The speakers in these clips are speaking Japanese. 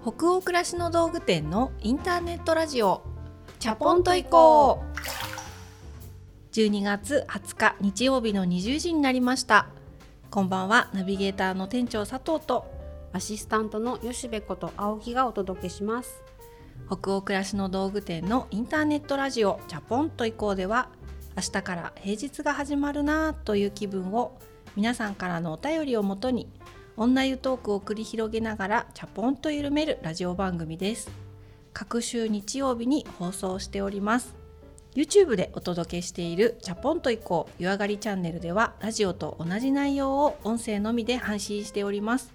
北欧暮らしの道具店のインターネットラジオ。チャポンと行こう。12月20日日曜日の20時になりました。こんばんは。ナビゲーターの店長佐藤と。アシスタントの吉部こと青木がお届けします。北欧暮らしの道具店のインターネットラジオ。チャポンと行こうでは明日から平日が始まるなという気分を皆さんからのお便りをもとに女湯トークを繰り広げながらチャポンと緩めるラジオ番組です。各週日曜日に放送しております。YouTube でお届けしているチャポンと行こう湯上がりチャンネルではラジオと同じ内容を音声のみで配信しております。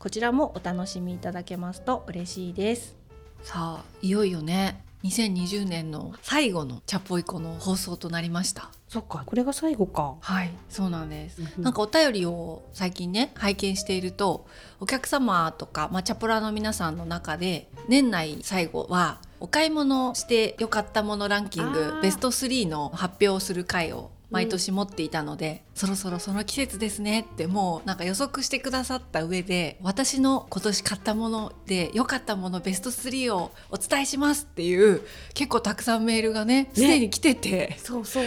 こちらもお楽しみいただけますと嬉しいです。さあいよいよね。2020年の最後のチャポイコの放送となりました。そっかこれが最後か。はいそうなんです、うんなんかお便りを最近ね拝見しているとお客様とか、まあ、チャポラの皆さんの中で年内最後はお買い物してよかったものランキンあグー。ベスト3の発表をする回を毎年持っていたので、そろそろその季節ですねってもうなんか予測してくださった上で私の今年買ったもので良かったものベスト3をお伝えしますっていう結構たくさんメールがね。すでに来てて、そうそう。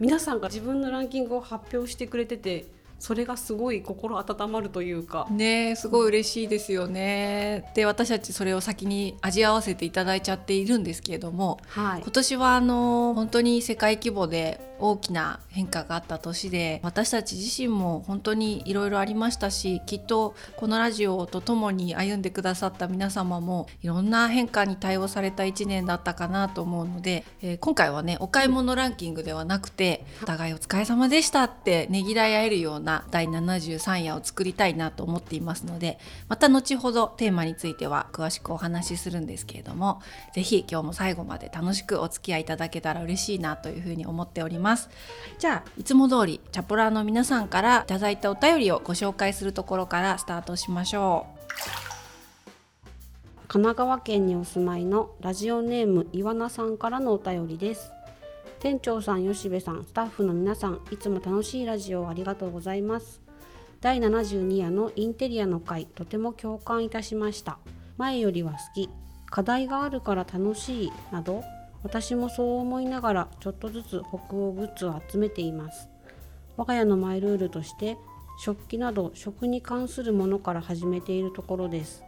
皆さんが自分のランキングを発表してくれててそれがすごい心温まるというかねえすごい嬉しいですよね。で私たちそれを先に味わわせていただいちゃっているんですけれどもはい今年はあの本当に世界規模で大きな変化があった年で私たち自身も本当にいろいろありましたしきっとこのラジオとともに歩んでくださった皆様もいろんな変化に対応された1年だったかなと思うので、えー今回はねお買い物ランキングではなくてお互いお疲れ様でしたってねぎらい合えるような第73夜を作りたいなと思っていますのでまた後ほどテーマについては詳しくお話しするんですけれどもぜひ今日も最後まで楽しくお付き合いいただけたら嬉しいなというふうに思っております。じゃあいつも通りチャポラーの皆さんからいただいたお便りをご紹介するところからスタートしましょう。神奈川県にお住まいのラジオネーム岩名さんからのお便りです。店長さん吉部さんスタッフの皆さんいつも楽しいラジオをありがとうございます。第72夜のインテリアの回とても共感いたしました。前よりは好き。課題があるから楽しいなど私もそう思いながらちょっとずつ北欧グッズを集めています。我が家のマイルールとして食器など食に関するものから始めているところです。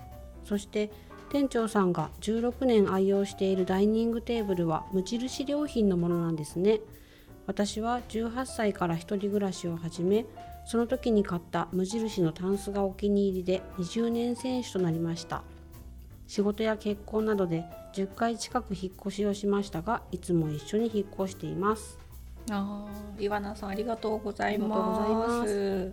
そして店長さんが16年愛用しているダイニングテーブルは無印良品のものなんですね。私は18歳から一人暮らしを始めその時に買った無印のタンスがお気に入りで20年選手となりました。仕事や結婚などで10回近く引っ越しをしましたがいつも一緒に引っ越しています。うあー岩名さんありがとうございます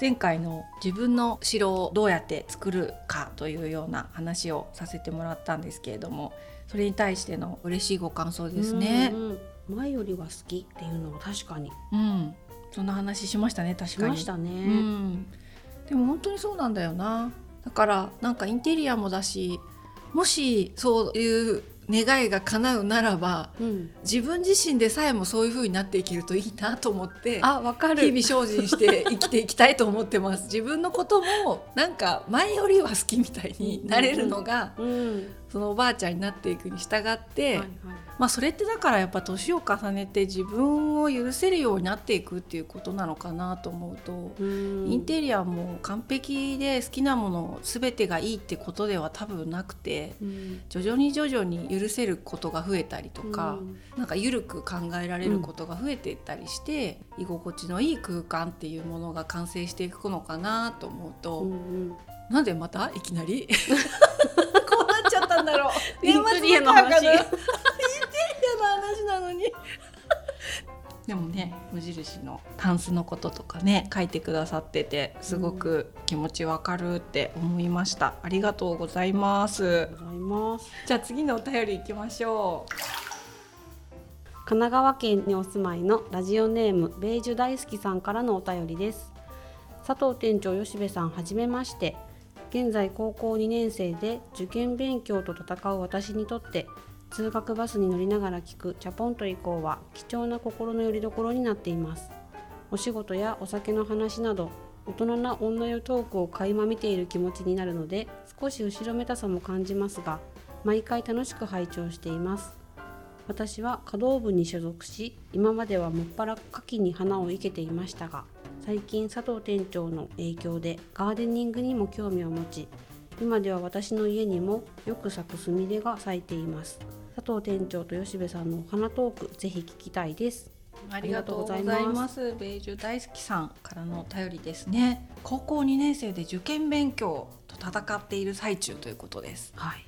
前回の自分の城をどうやって作るかというような話をさせてもらったんですけれどもそれに対しての嬉しいご感想ですね。前よりは好きっていうのは確かに。うん、そんな話しましたね確しかに。ましたね、うん、でも本当にそうなんだよな。だからなんかインテリアもだしもしそういう願いが叶うならばうん。自分自身でさえもそういう風になっていけるといいなと思ってあわかる。日々精進して生きていきたいと思ってます。自分のこともなんか前よりは好きみたいになれるのが、うんそのおばあちゃんになっていくに従って、はいはい。まあそれってだからやっぱ年を重ねて自分を許せるようになっていくっていうことなのかなと思うと、うん。インテリアも完璧で好きなもの全てがいいってことでは多分なくてうん。徐々に徐々に許せることが増えたりとか、うん。なんか緩く考えられることが増えていったりして、居心地のいい空間っていうものが完成していくのかなと思うと、うんうん。なんでまたいきなり？だろう。インテリアの話。イ ンテリアの話なのに。でもね無印のタンスのこととかね書いてくださっててすごく気持ちわかるって思いました、ありがとうございます。ございます。じゃあ次のお便りいきましょう。神奈川県にお住まいのラジオネームベージュ大好きさんからのお便りです。佐藤店長吉部さんはじめまして現在高校2年生で受験勉強と戦う私にとって通学バスに乗りながら聞くチャポンと以降は貴重な心の拠り所になっています。お仕事やお酒の話など大人な女湯トークを垣間見ている気持ちになるので少し後ろめたさも感じますが毎回楽しく拝聴しています。私は華道部に所属し今まではもっぱら夏季に花を生けていましたが最近佐藤店長の影響でガーデニングにも興味を持ち今では私の家にもよく咲くスミレが咲いています。佐藤店長と吉部さんのお花トークぜひ聞きたいです。ありがとうございます。ベージュ大好きさんからのお便りですね。高校2年生で受験勉強と戦っている最中ということです。はい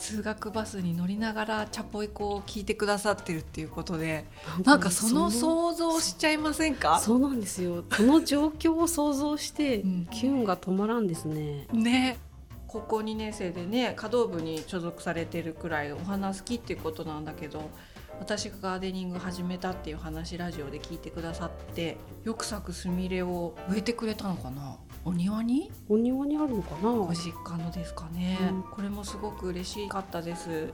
通学バスに乗りながらチャポイコを聞いてくださってるっていうことでなんかその想像しちゃいませんか？そうなんですよ。この状況を想像して、うん。キュンが止まらんですね。ね。高校2年生でね華道部に所属されてるくらいお花好きっていうことなんだけど私がガーデニング始めたっていう話ラジオで聞いてくださってよく咲くスミレを植えてくれたのかな？お庭に？お庭にあるのかな？ご実家のですかね、うん。これもすごく嬉しかったです。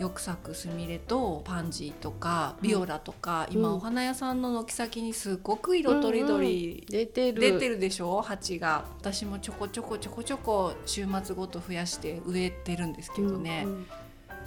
よく咲くスミレとパンジーとかビオラとか、うん。今お花屋さんの軒先にすごく色とりどり出てる。出てるでしょ？鉢が。私もちょこちょこちょこちょこ週末ごと増やして植えてるんですけどね、うん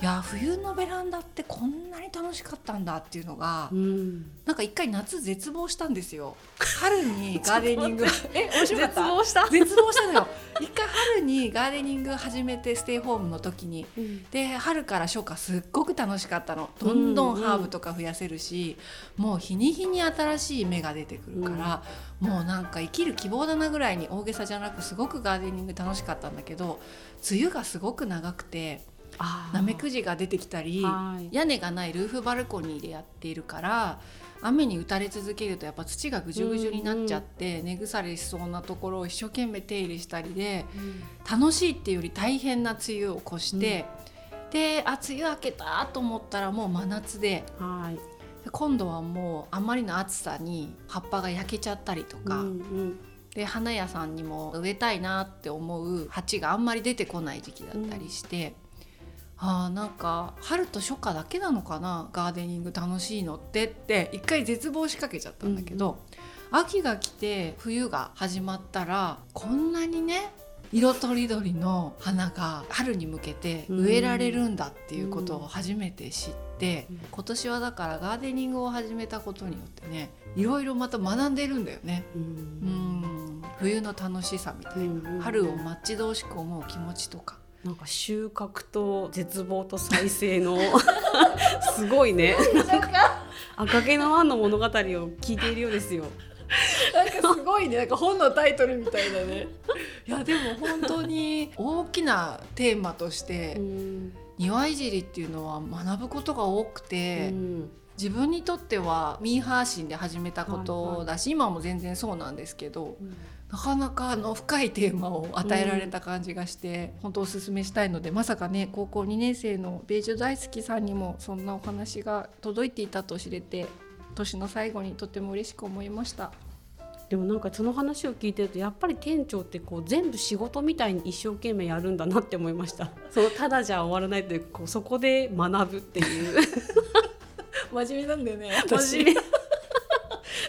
いや冬のベランダってこんなに楽しかったんだっていうのが、うん。なんか一回夏絶望したんですよ。春に ガーデニング。え面白かった？絶望した？絶望したのよ。一回春にガーデニング始めてステイホームの時にうん。で春から初夏すっごく楽しかったの。どんどんハーブとか増やせるし、もう日に日に新しい芽が出てくるから、もうなんか生きる希望だなぐらいに大げさじゃなくすごくガーデニング楽しかったんだけど梅雨がすごく長くてナメクジが出てきたりはい。屋根がないルーフバルコニーでやっているから雨に打たれ続けるとやっぱ土がぐじゅぐじゅになっちゃって、根腐れしそうなところを一生懸命手入れしたりで楽しいっていうより大変な梅雨を越して、であ梅雨明けたと思ったらもう真夏ではい。で今度はもうあまりの暑さに葉っぱが焼けちゃったりとか、うんうん。で花屋さんにも植えたいなって思う鉢があんまり出てこない時期だったりして、あーなんか春と初夏だけなのかなガーデニング楽しいのってって一回絶望しかけちゃったんだけど、秋が来て冬が始まったらこんなにね色とりどりの花が春に向けて植えられるんだっていうことを初めて知って、うん。今年はだからガーデニングを始めたことによってねいろいろまた学んでるんだよね。ううん。ん冬の楽しさみたいな、うんうん。春を待ち遠しく思う気持ちとかなんか収穫と絶望と再生の すごいね。なんか赤毛のアンの物語を聞いているようですよ。なんかすごいね。なんか本のタイトルみたいだね。いやでも本当に大きなテーマとしてうん。庭いじりっていうのは学ぶことが多くて、うん。自分にとってはミーハー心で始めたことだし、今も全然そうなんですけどなかなかあの深いテーマを与えられた感じがして、本当おすすめしたいのでまさかね高校2年生のベージュ大好きさんにもそんなお話が届いていたと知れて年の最後にとても嬉しく思いました。でもなんかその話を聞いてるとやっぱり店長ってこう全部仕事みたいに一生懸命やるんだなって思いました。そのただじゃ終わらないというこうそこで学ぶっていう。真面目なんだよね真面目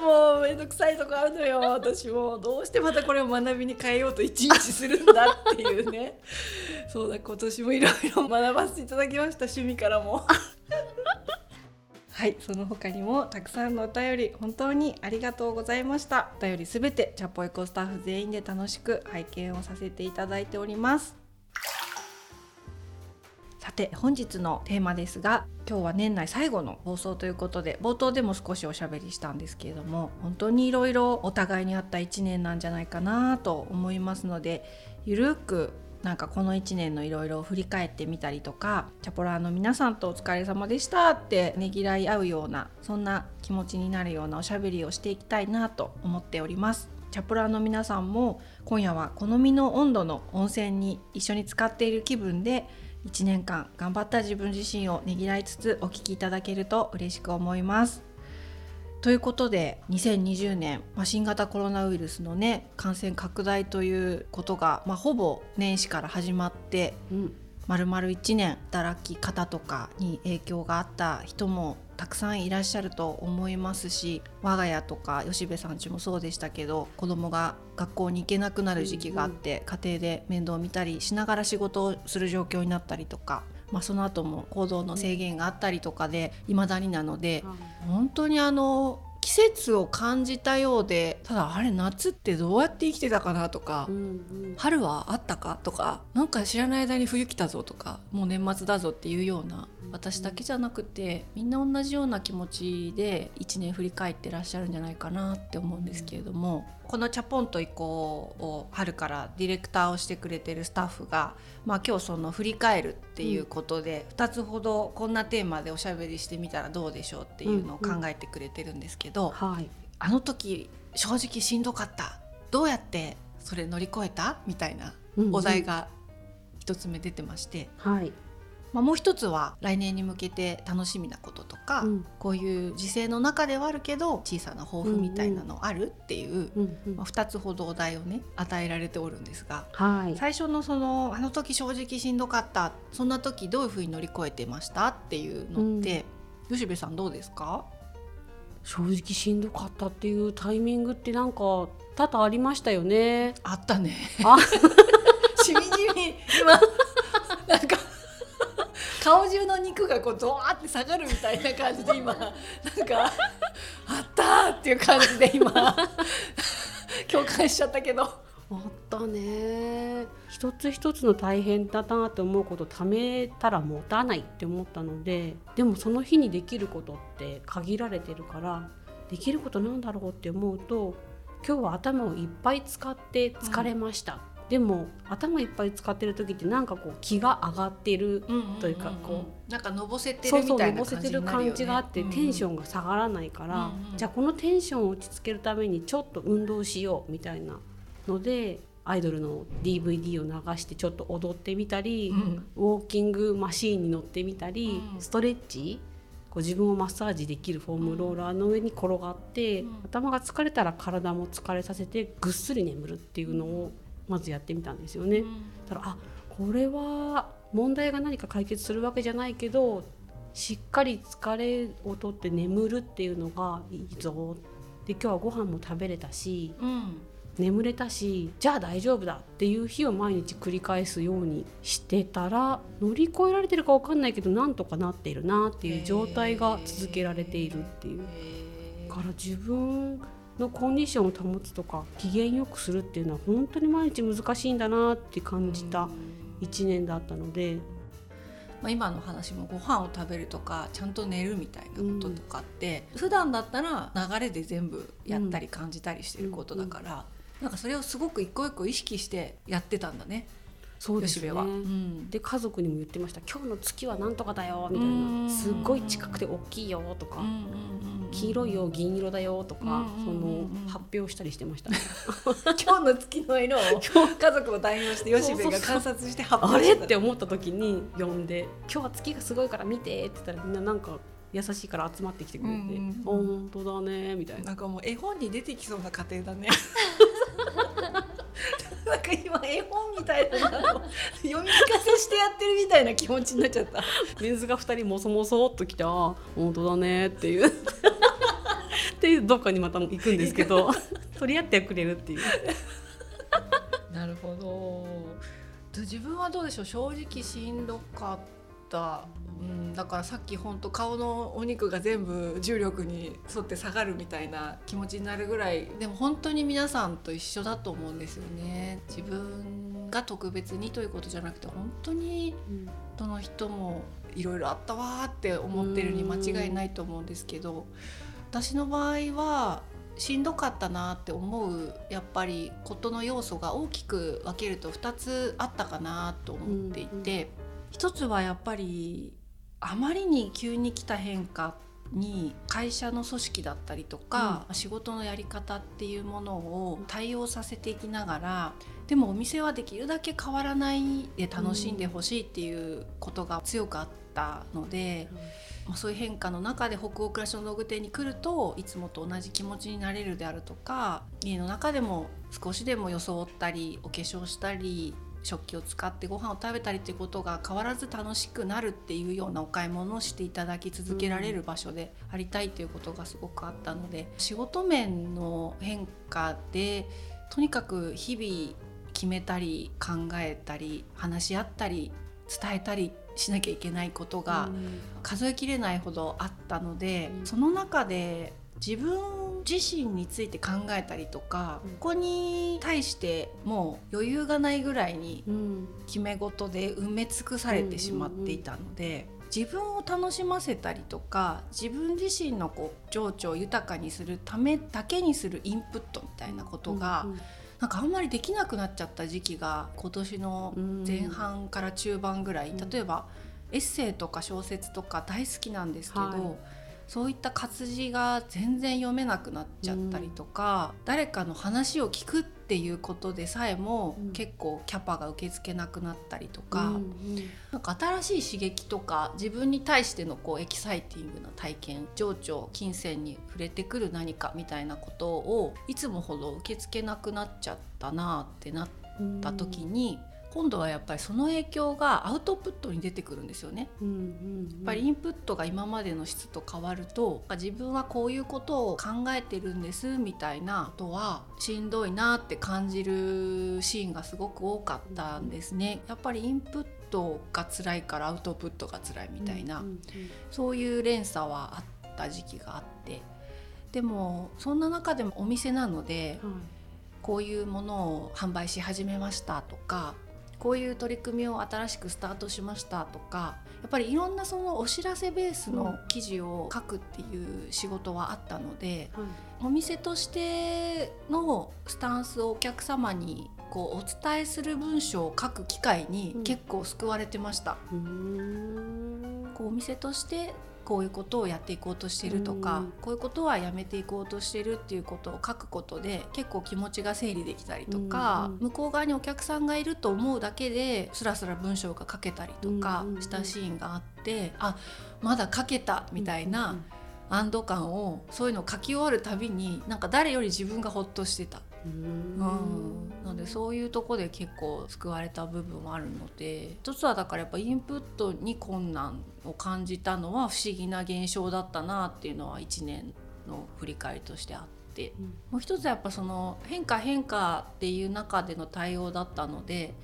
もうめんどくさいとこあるのよ。私もどうしてまたこれを学びに変えようと一日するんだっていうね。そうだ今年もいろいろ学ばせていただきました。趣味からも。はいその他にもたくさんのお便り本当にありがとうございました。お便りすべてチャポエコスタッフ全員で楽しく拝見をさせていただいております。て本日のテーマですが今日は年内最後の放送ということで冒頭でも少しおしゃべりしたんですけれども本当にいろいろお互いにあった1年なんじゃないかなと思いますのでゆるくなんかこの1年のいろいろを振り返ってみたりとかチャポラーの皆さんとお疲れ様でしたってねぎらい合うようなそんな気持ちになるようなおしゃべりをしていきたいなと思っております。チャポラーの皆さんも今夜は好みの温度の温泉に一緒に使っている気分で1年間頑張った自分自身をねぎらいつつお聞きいただけると嬉しく思います。ということで2020年、まあ、新型コロナウイルスのね感染拡大ということが、まあ、ほぼ年始から始まってうんまるまる1年働き方とかに影響があった人もたくさんいらっしゃると思いますし我が家とか吉部さんちもそうでしたけど子供が学校に行けなくなる時期があって、うんうん、家庭で面倒を見たりしながら仕事をする状況になったりとか。まあ、その後も行動の制限があったりとかでいまだになので、うん、本当にあの季節を感じたようでただあれ夏ってどうやって生きてたかなとか、うんうん、春はあったかとかなんか知らない間に冬来たぞとかもう年末だぞっていうような私だけじゃなくてみんな同じような気持ちで1年振り返ってらっしゃるんじゃないかなって思うんですけれども、この「チャポンと行こう」を春からディレクターをしてくれてるスタッフが、まあ、今日その振り返るっていうことで、2つほどこんなテーマでおしゃべりしてみたらどうでしょうっていうのを考えてくれてるんですけど、はい、あの時正直しんどかった。どうやってそれ乗り越えた？みたいなお題が1つ目出てまして。はいまあ、もう一つは来年に向けて楽しみなこととか、うん、こういう時勢の中ではあるけど小さな抱負みたいなのあるっていう、うんうん、まあ、2つほどお題をね与えられておるんですが、はい、最初のその「あの時正直しんどかったそんな時どういうふうに乗り越えてました?」っていうのって、うん、吉部さんどうですか？正直しんどかったっていうタイミングってなんか多々ありましたよね。あったね。あ しみじみ今なんか顔中の肉がこうドワーって下がるみたいな感じで今なんかあったっていう感じで今共感しちゃったけど。あったね一つ一つの大変だなって思うこと貯めたら持たないって思ったのででもその日にできることって限られてるからできることなんだろうって思うと今日は頭をいっぱい使って疲れました、うんでも頭いっぱい使ってる時ってなんかこう気が上がってるというかこう。なんかのぼせてるみたいな感じ、ね、感じがあってテンションが下がらないから、うんうん、じゃあこのテンションを落ち着けるためにちょっと運動しようみたいなのでアイドルの DVD を流してちょっと踊ってみたり、うん、ウォーキングマシーンに乗ってみたり、うん、ストレッチこう自分をマッサージできるフォームローラーの上に転がって、うん、頭が疲れたら体も疲れさせてぐっすり眠るっていうのをまずやってみたんですよね。うん、たらあこれは問題が何か解決するわけじゃないけどしっかり疲れをとって眠るっていうのがいいぞで今日はご飯も食べれたし、うん、眠れたしじゃあ大丈夫だっていう日を毎日繰り返すようにしてたら乗り越えられてるか分かんないけどなんとかなっているなっていう状態が続けられているっていう。から自分のコンディションを保つとか機嫌よくするっていうのは本当に毎日難しいんだなって感じた1年だったので。まあ、今の話もご飯を食べるとかちゃんと寝るみたいなこととかって、うん、普段だったら流れで全部やったり感じたりしてることだから、うんうん、なんかそれをすごく一個一個意識してやってたんだね。そうですね、うん、で家族にも言ってました「今日の月はなんとかだよ」みたいな「すっごい近くて大きいよ」とか「黄色いよ銀色だよ」とかその発表したりしてました、ね、今日の月の色を家族を代表して吉部が観察して発表してあれ？って思った時に呼んで「今日は月がすごいから見て」って言ったらみんななんか優しいから集まってきてくれて「うんうん、本当だね」みたいな。なんかもう絵本に出てきそうな家庭だね なんか今絵本みたいな読み聞かせしてやってるみたいな気持ちになっちゃった。水が2人もそもそっときてあ本当だねっていう。っていうどっかにまた行くんですけど。取り合ってくれるっていう。なるほど。自分はどうでしょう？正直しんどかったうん、だからさっき本当顔のお肉が全部重力に沿って下がるみたいな気持ちになるぐらいでも本当に皆さんと一緒だと思うんですよね。自分が特別にということじゃなくて本当にどの人もいろいろあったわって思ってるに間違いないと思うんですけど私の場合はしんどかったなって思うやっぱりことの要素が大きく分けると2つあったかなと思っていて、一つはやっぱりあまりに急に来た変化に会社の組織だったりとか、うん、仕事のやり方っていうものを対応させていきながらでもお店はできるだけ変わらないで楽しんでほしいっていうことが強くあったので、うん、まあ、そういう変化の中で北欧暮らしの道具店に来るといつもと同じ気持ちになれるであるとか家の中でも少しでも装ったりお化粧したり食器を使ってご飯を食べたりっていうことが変わらず楽しくなるっていうようなお買い物をしていただき続けられる場所でありたいということがすごくあったので仕事面の変化でとにかく日々決めたり考えたり話し合ったり伝えたりしなきゃいけないことが数えきれないほどあったので、その中で自分自身について考えたりとか、うん、ここに対してもう余裕がないぐらいに決め事で埋め尽くされてしまっていたので。自分を楽しませたりとか自分自身のこう情緒を豊かにするためだけにするインプットみたいなことが、うんうん。なんかあんまりできなくなっちゃった時期が今年の前半から中盤ぐらい、例えばエッセイとか小説とか大好きなんですけど、はいそういった活字が全然読めなくなっちゃったりとか、うん、誰かの話を聞くっていうことでさえも、結構キャパが受け付けなくなったりとか、うんうん、なんか新しい刺激とか自分に対してのこうエキサイティングな体験情緒金銭に触れてくる何かみたいなことをいつもほど受け付けなくなっちゃったなってなった時に。うん今度はやっぱりその影響がアウトプットに出てくるんですよね。うんうんうん、やっぱりインプットが今までの質と変わると自分はこういうことを考えてるんですみたいなことはしんどいなって感じるシーンがすごく多かったんですね。やっぱりインプットが辛いからアウトプットが辛いみたいな、うんうんうん、そういう連鎖はあった時期があって。でもそんな中でもお店なので、はい、こういうものを販売し始めましたとかこういう取り組みを新しくスタートしましたとかやっぱりいろんなそのお知らせベースの記事を書くっていう仕事はあったので、うん、お店としてのスタンスをお客様にこうお伝えする文章を書く機会に結構救われてました。うん、こうお店としてこういうことをやっていこうとしてるとか、こういうことはやめていこうとしてるっていうことを書くことで結構気持ちが整理できたりとか、向こう側にお客さんがいると思うだけでスラスラ文章が書けたりとかしたシーンがあって、あまだ書けたみたいな安堵感をそういうのを書き終わるたびになんか誰より自分がほっとしてた。うんなのでそういうとこで結構救われた部分もあるので一つはだからやっぱインプットに困難を感じたのは不思議な現象だったなっていうのは1年の振り返りとしてあって、うん、もう一つはやっぱその変化変化っていう中での対応だったので。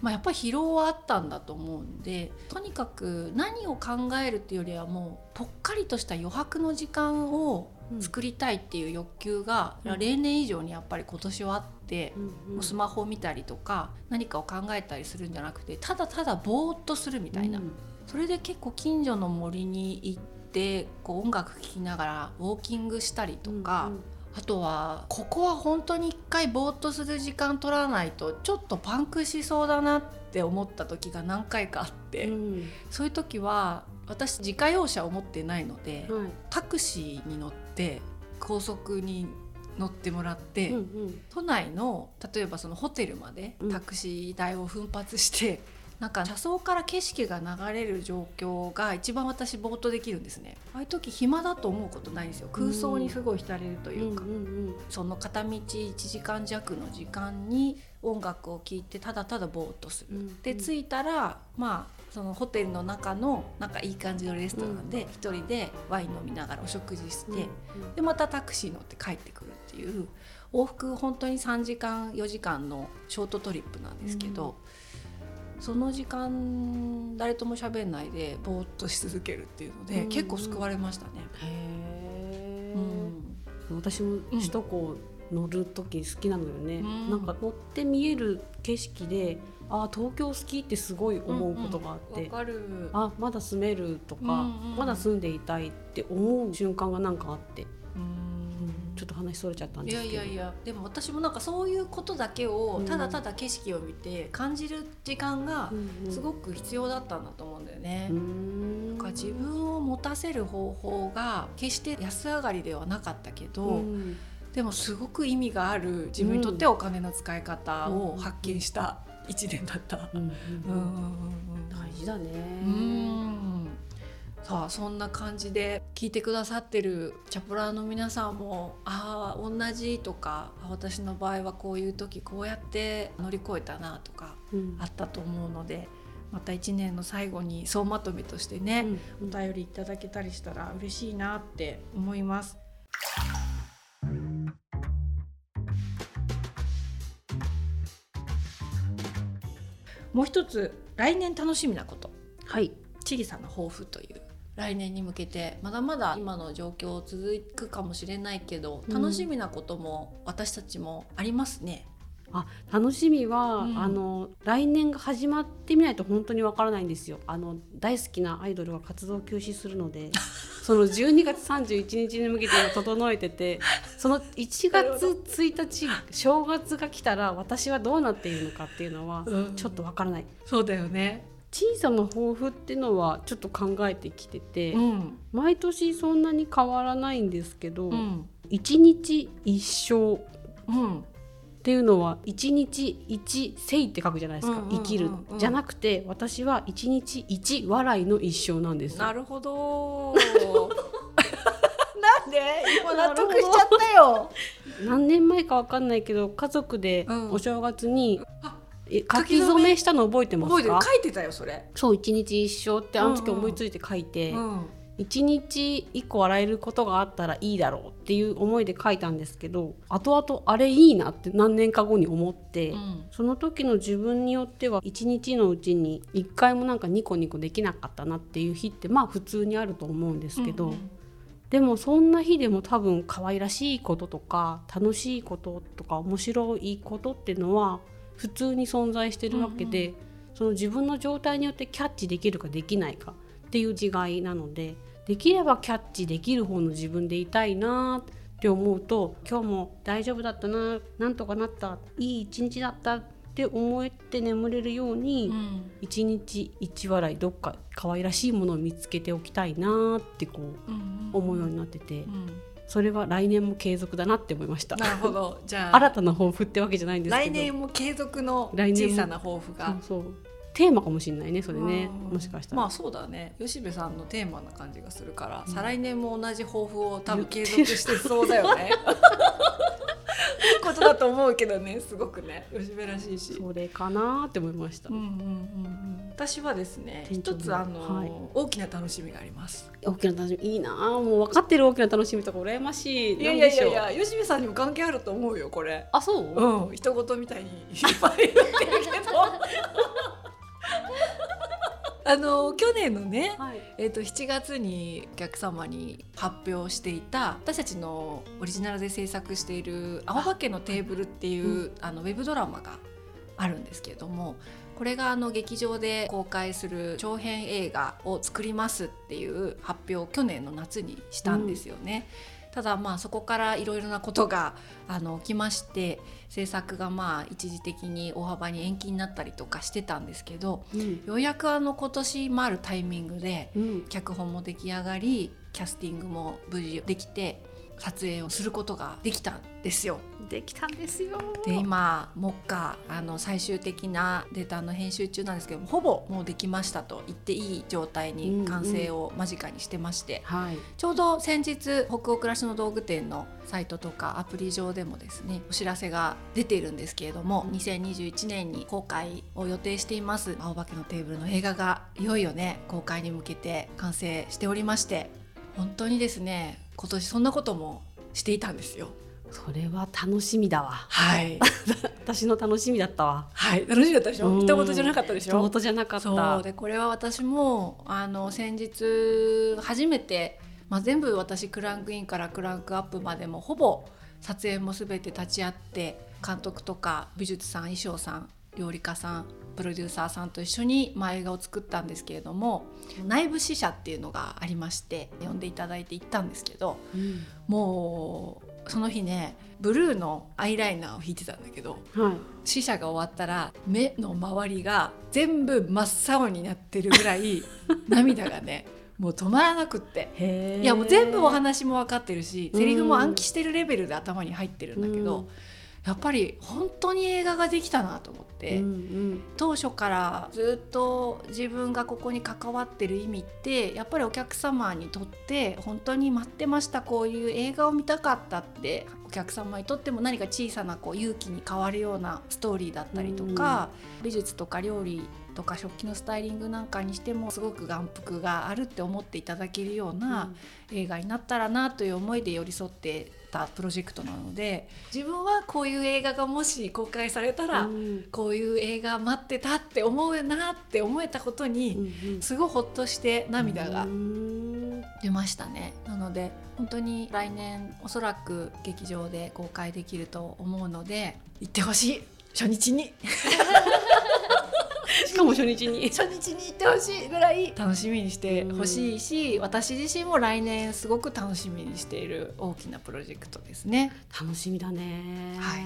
まあ、やっぱり疲労はあったんだと思うんでとにかく何を考えるっていうよりはもうぽっかりとした余白の時間を作りたいっていう欲求が、例年以上にやっぱり今年はあって、もうスマホを見たりとか何かを考えたりするんじゃなくてただただぼーっとするみたいな、それで結構近所の森に行ってこう音楽聴きながらウォーキングしたりとか。あとはここは本当に一回ぼーっとする時間取らないとちょっとパンクしそうだなって思った時が何回かあって、うん、そういう時は私自家用車を持ってないので、はい、タクシーに乗って高速に乗ってもらって、うんうん、都内の例えばそのホテルまでタクシー代を奮発して、うん、なんか車窓から景色が流れる状況が一番私ぼーっとできるんですね。ああいう時暇だと思うことないんですよ。空想にすごい浸れるというか、うんうんうん、その片道1時間弱の時間に音楽を聴いてただただぼーっとする、うんうん、で着いたらまあそのホテルの中のなんかいい感じのレストランで一人でワイン飲みながらお食事して、でまたタクシー乗って帰ってくるっていう往復本当に3時間4時間のショートトリップなんですけど、その時間誰とも喋んないでぼーっとし続けるっていうので、結構救われましたね。へうん、私も首都高乗る時好きなのよね、うん、なんか乗って見える景色であ東京好きってすごい思うことがあって、うんうん、あまだ住めるとか、うんうん、まだ住んでいたいって思う瞬間がなんかあって。ちょっと話それちゃったんですけど。いやいやいや。でも私もなんかそういうことだけをただただ景色を見て感じる時間がすごく必要だったんだと思うんだよね。うん、か自分を持たせる方法が決して安上がりではなかったけど、うん。でもすごく意味がある自分にとってお金の使い方を発見した1年だった。大事だね。うん。さあそんな感じで聞いてくださってるチャプラーの皆さんもああ同じとか私の場合はこういう時こうやって乗り越えたなとかあったと思うので、また1年の最後に総まとめとしてね、うん、お便りいただけたりしたら嬉しいなって思います。もう一つ来年楽しみなこと。はい。ちぎさんの抱負という。来年に向けてまだまだ今の状況続くかもしれないけど楽しみなことも私たちもありますね。あ楽しみは、うん、あの来年が始まってみないと本当にわからないんですよ。あの大好きなアイドルが活動休止するので その12月31日に向けて整えててその1月1日正月が来たら私はどうなっているのかっていうのはちょっとわからない、うん、そうだよね。小さな抱負っていうのはちょっと考えてきてて、うん、毎年そんなに変わらないんですけど、うん、1日一生、うん、っていうのは1日1生って書くじゃないですか、生きる。じゃなくて私は1日1笑いの一生なんです。なるほど。なんで？今納得しちゃったよ。何年前かわかんないけど家族でお正月に、うん書き初めしたの覚えてますか？書いてたよそれ。そう一日一生ってあの時思いついて書いて、うんうん、1日1個笑えることがあったらいいだろうっていう思いで書いたんですけど後々あれいいなって何年か後に思って、うん、その時の自分によっては1日のうちに1回もなんかニコニコできなかったなっていう日ってまあ普通にあると思うんですけど。うんうんでもそんな日でも多分可愛らしいこととか楽しいこととか面白いことっていうのは普通に存在してるわけで、うんうん、その自分の状態によってキャッチできるかできないかっていう違いなのでできればキャッチできる方の自分でいたいなって思うと今日も大丈夫だったななんとかなったいい一日だったって思って眠れるように、うん、一日一笑いどっか可愛らしいものを見つけておきたいなってこう思うようになってて。それは来年も継続だなって思いました。なるほど。じゃあ 新たな抱負ってわけじゃないんですけど。来年も継続の小さな抱負が。そうテーマかもしれないねそれね。もしかしたら。まあそうだね。吉部さんのテーマな感じがするから、うん、再来年も同じ抱負を多分継続してそうだよね。い いことだと思うけどねすごくね。吉部らしいし。それかなって思いました、うんうんうんうん、私はですね一つあの、はい、大きな楽しみがあります。大きな楽しみいいなもう分かってる大きな楽しみとか羨ましい。いやいやいやいや吉部さんにも関係あると思うよこれ。あそう？うん。人事みたいにいっぱい言ってるけど あの去年のね、はい、えーと、7月にお客様に発表していた私たちのオリジナルで制作している「青葉家のテーブル」っていう、うん、あのウェブドラマがあるんですけれどもこれがあの劇場で公開する長編映画を作りますっていう発表を去年の夏にしたんですよね。うんただまあそこからいろいろなことがあの起きまして制作がまあ一時的に大幅に延期になったりとかしてたんですけど、うん、ようやくあの今年もあるタイミングで、脚本も出来上がりキャスティングも無事できて撮影をすることができたんですよ。できたんですよ。で今目下あの最終的なデータの編集中なんですけどほぼもうできましたと言っていい状態に完成を間近にしてまして、うんうんはい、ちょうど先日北欧暮らしの道具店のサイトとかアプリ上でもですねお知らせが出ているんですけれども2021年に公開を予定しています「青化けのテーブル」の映画がいよいよね公開に向けて完成しておりまして本当にですね今年そんなこともしていたんですよ。それは楽しみだわ。はい。私の楽しみだったわ。はい、楽しみだったでしょ？一言じゃなかったでしょ？一言じゃなかった。でこれは私もあの先日初めてまあ全部私クランクインからクランクアップまでもほぼ撮影もすべて立ち会って監督とか美術さん衣装さん料理家さんプロデューサーさんと一緒に、まあ、映画を作ったんですけれども内部試写っていうのがありまして呼んでいただいて行ったんですけど、うん、もうその日ねブルーのアイライナーを引いてたんだけど、はい、試写が終わったら目の周りが全部真っ青になってるぐらい 涙がねもう止まらなくって。いやもう全部お話も分かってるしセリフも暗記してるレベルで頭に入ってるんだけど。やっぱり本当に映画ができたなと思って、うんうん。当初からずっと自分がここに関わってる意味ってやっぱりお客様にとって本当に待ってましたこういう映画を見たかったってお客様にとっても何か小さなこう勇気に変わるようなストーリーだったりとか、美術とか料理とか食器のスタイリングなんかにしてもすごく眼福があるって思っていただけるような映画になったらなという思いで寄り添ってたプロジェクトなので自分はこういう映画がもし公開されたら、うん。こういう映画待ってたって思うなって思えたことうにん。すごいほっとして涙がうん。出ましたね。なので本当に来年おそらく劇場で公開できると思うので行ってほしい。初日に しかも初日に。初日に行ってほしいぐらい楽しみにしてほしいし私自身も来年すごく楽しみにしている大きなプロジェクトですね。楽しみだね。はい。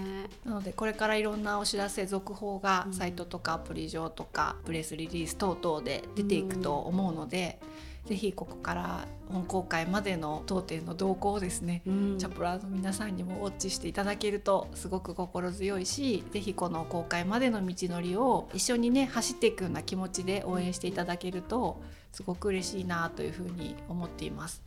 なのでこれからいろんなお知らせ続報がうん。サイトとかアプリ上とかプレスリリース等々で出ていくと思うので、ぜひここから本公開までの当店の動向をですね、うんチャプラーの皆さんにもウォッチしていただけるとすごく心強いしぜひこの公開までの道のりを一緒にね走っていくような気持ちで応援していただけるとすごく嬉しいなというふうに思っています。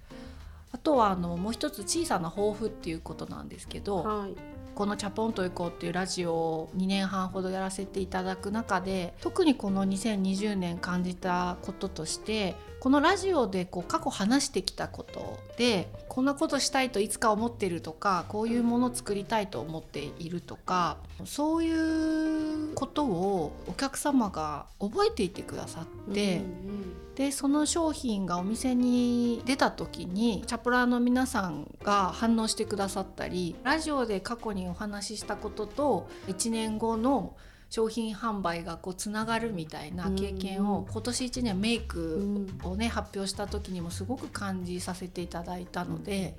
あとはあのもう一つ小さな抱負っていうことなんですけど、はいこの「チャポンと行こう」っていうラジオを2年半ほどやらせていただく中で特にこの2020年感じたこととしてこのラジオでこう過去話してきたことでこんなことしたいといつか思ってるとかこういうものを作りたいと思っているとかそういうことをお客様が覚えていてくださって。うんでその商品がお店に出た時にチャプラーの皆さんが反応してくださったりラジオで過去にお話ししたことと1年後の商品販売がこうつながるみたいな経験うんを今年1年メイうクん。をね発表した時にもすごく感じさせていただいたので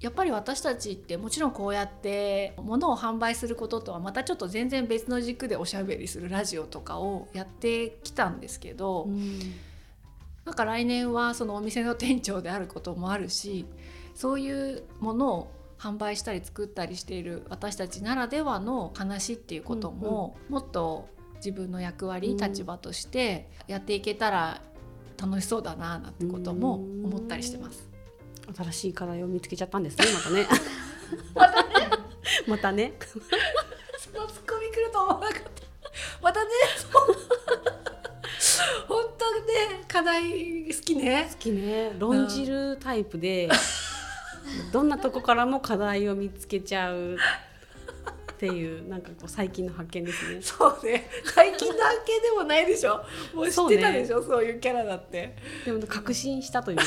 やっぱり私たちってもちろんこうやって物を販売することとはまたちょっと全然別の軸でおしゃべりするラジオとかをやってきたんですけど。うん。なんか来年はそのお店の店長であることもあるしそういうものを販売したり作ったりしている私たちならではの話っていうことも、もっと自分の役割、うん立場としてやっていけたら楽しそうだななんてことも思ったりしてます。新しい課題を見つけちゃったんですねまたね。またね。そのツッコミ来ると思わなかった。またね、本当ね課題好きね。好きね。論じるタイプで、どんなとこからも課題を見つけちゃうっていうなんかこう最近の発見ですね。そうね。最近だけでもないでしょ。もう知ってたでしょそう,、いうキャラだって。でも確信したというか。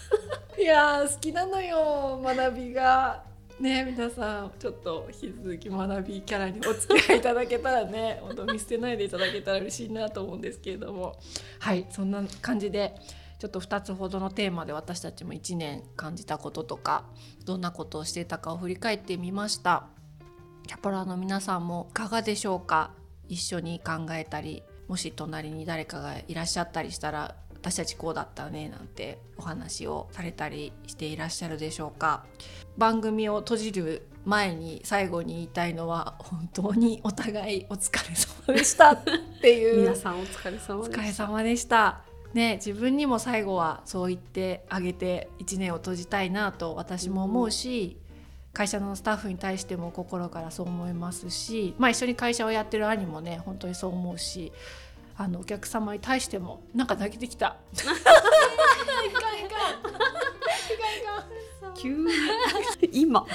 いやー好きなのよ学びが。ね皆さんちょっと引き続き学びキャラにお付き合いいただけたらね本当見捨てないでいただけたら嬉しいなと思うんですけれども。はいそんな感じでちょっと2つほどのテーマで私たちも1年感じたこととかどんなことをしていたかを振り返ってみました。キャパラーの皆さんもいかがでしょうか？一緒に考えたりもし隣に誰かがいらっしゃったりしたら私たちこうだったねなんてお話をされたりしていらっしゃるでしょうか？番組を閉じる前に最後に言いたいのは本当にお互いお疲れ様でしたっていう。皆さんお疲れ様でした。ね、自分にも最後はそう言ってあげて1年を閉じたいなと私も思うし、会社のスタッフに対しても心からそう思いますし、まあ、一緒に会社をやってる兄もね本当にそう思うしあのお客様に対してもなんか泣けてきた。いかんいかん急に今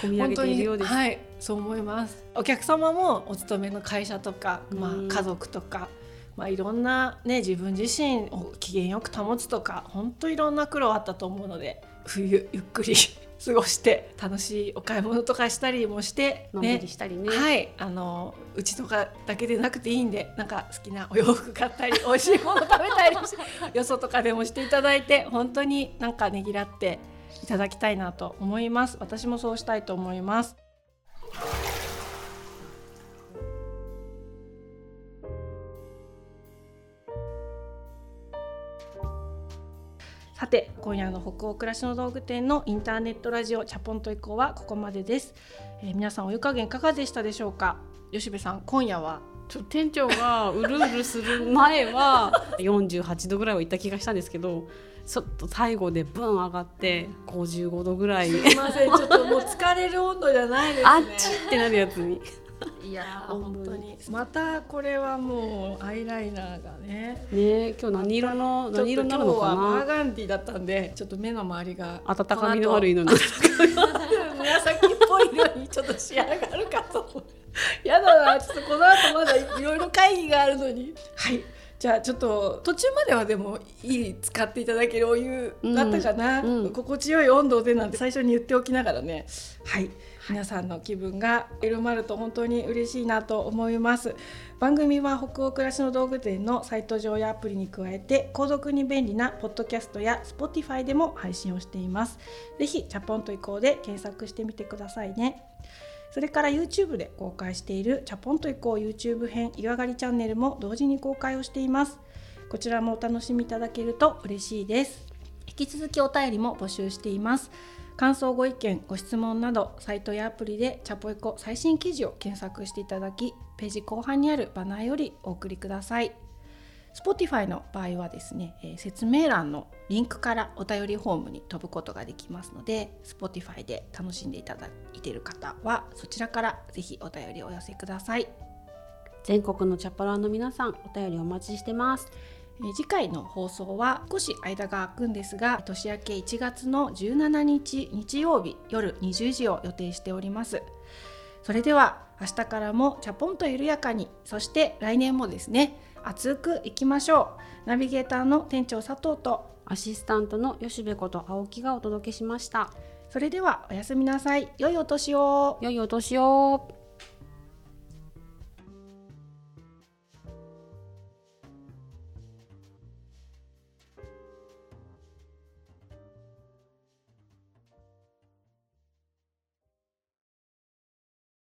込み上げているようです、はいそう思いますお客様もお勤めの会社とか、まあ、家族とか、まあ、いろんな、ね、自分自身を機嫌よく保つとか本当いろんな苦労あったと思うので冬ゆっくり 過ごして楽しいお買い物とかしたりもして、のんびりしたりね。はい。あのうちとかだけでなくていいんでなんか好きなお洋服買ったり 美味しいもの食べたり よそとかでもしていただいて本当になんかねぎらっていただきたいなと思います。私もそうしたいと思いますさて今夜の北欧暮らしの道具店のインターネットラジオチャポンと以降はここまでです。えー、皆さんお湯加減いかがでしたでしょうか？吉部さん今夜はちょ店長がうるうるする 前は48度ぐらいは行った気がしたんですけどちょっと最後でブン上がって55度ぐらい。すいませんちょっともう疲れる温度じゃないですね。あっちってなるやつに いや本当に。またこれはもうアイライナーがね。ね今日何色の何色になるのか今日はバーなガンディだったんでちょっと目の周りが温かみの悪いのに 紫っぽい色にちょっと仕上がるかとやだなちょっとこの後まだいろいろ会議があるのに。はい。じゃあちょっと途中まではでもいい使っていただけるお湯だったかな、うん。うん。心地よい温度でなんて最初に言っておきながらね。はい皆さんの気分が緩まると本当に嬉しいなと思います。番組は北欧暮らしの道具店のサイト上やアプリに加えて購読に便利なポッドキャストや Spotify でも配信をしています。ぜひチャポンと移行で検索してみてくださいね。それから YouTube で公開しているチャポンと移行 YouTube 編湯上がりチャンネルも同時に公開をしています。こちらもお楽しみいただけると嬉しいです。引き続きお便りも募集しています。感想ご意見ご質問などサイトやアプリでチャポエコ最新記事を検索していただきページ後半にあるバナーよりお送りください。Spotify の場合はですね、えー説明欄のリンクからお便りフォームに飛ぶことができますので Spotify で楽しんでいただいている方はそちらからぜひお便りお寄せください。全国のチャパラーの皆さんお便りお待ちしてます。えー次回の放送は少し間が空くんですが年明け1月の17日日曜日夜20時を予定しております。それでは明日からもチャポンと緩やかにそして来年もですね熱くいきましょう。ナビゲーターの店長佐藤とアシスタントの吉部こと青木がお届けしました。それではおやすみなさい。良いお年を。良いお年を